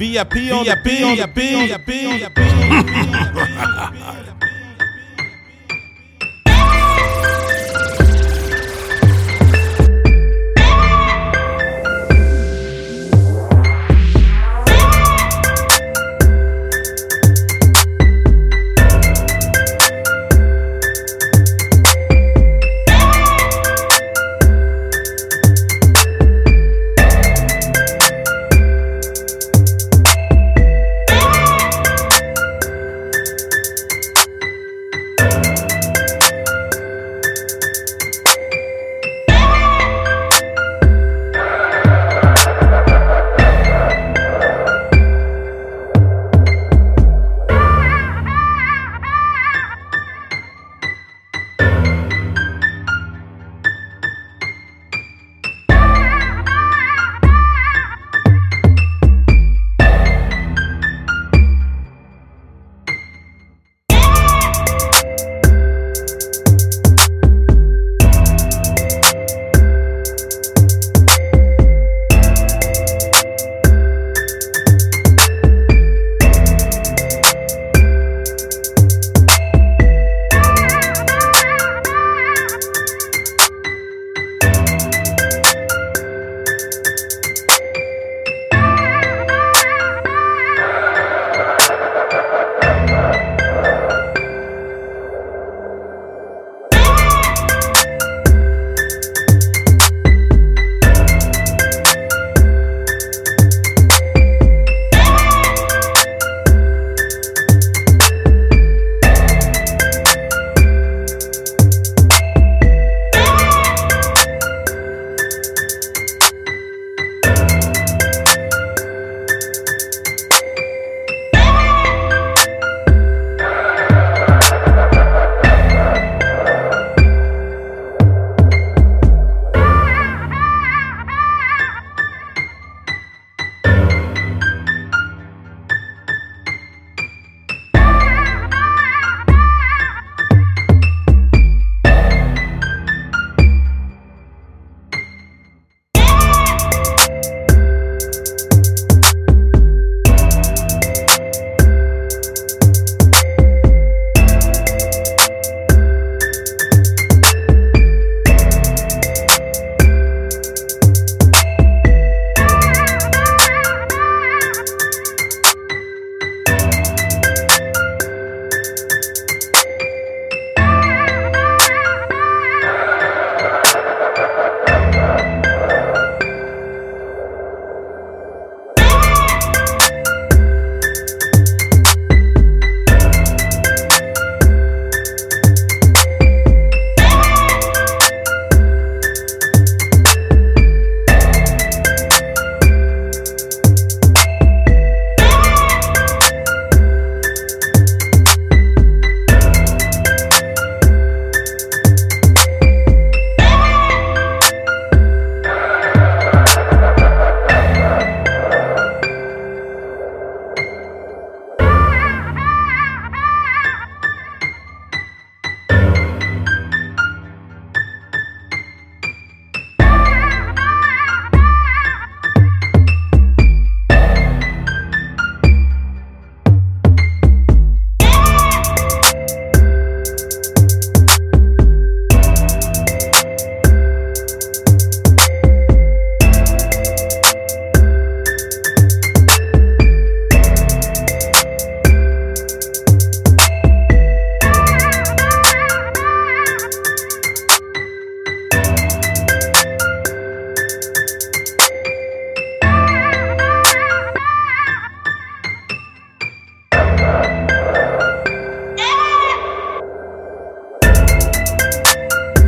VIP on the beat, VIP, VIP, VIP. VIP on the beat,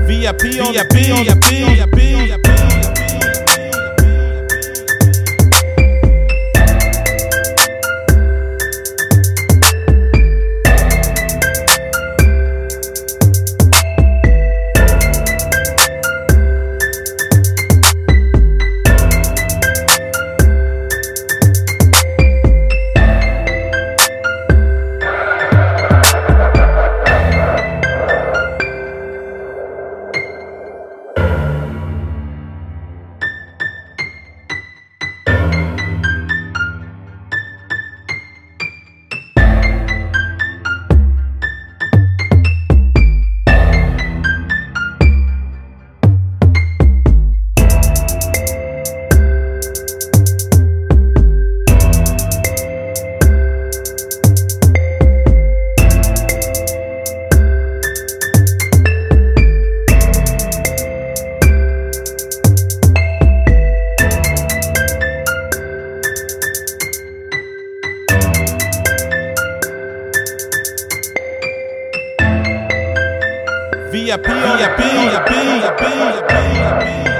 VIP, VIP, P, a P, a P, a P, a P, a P, a P.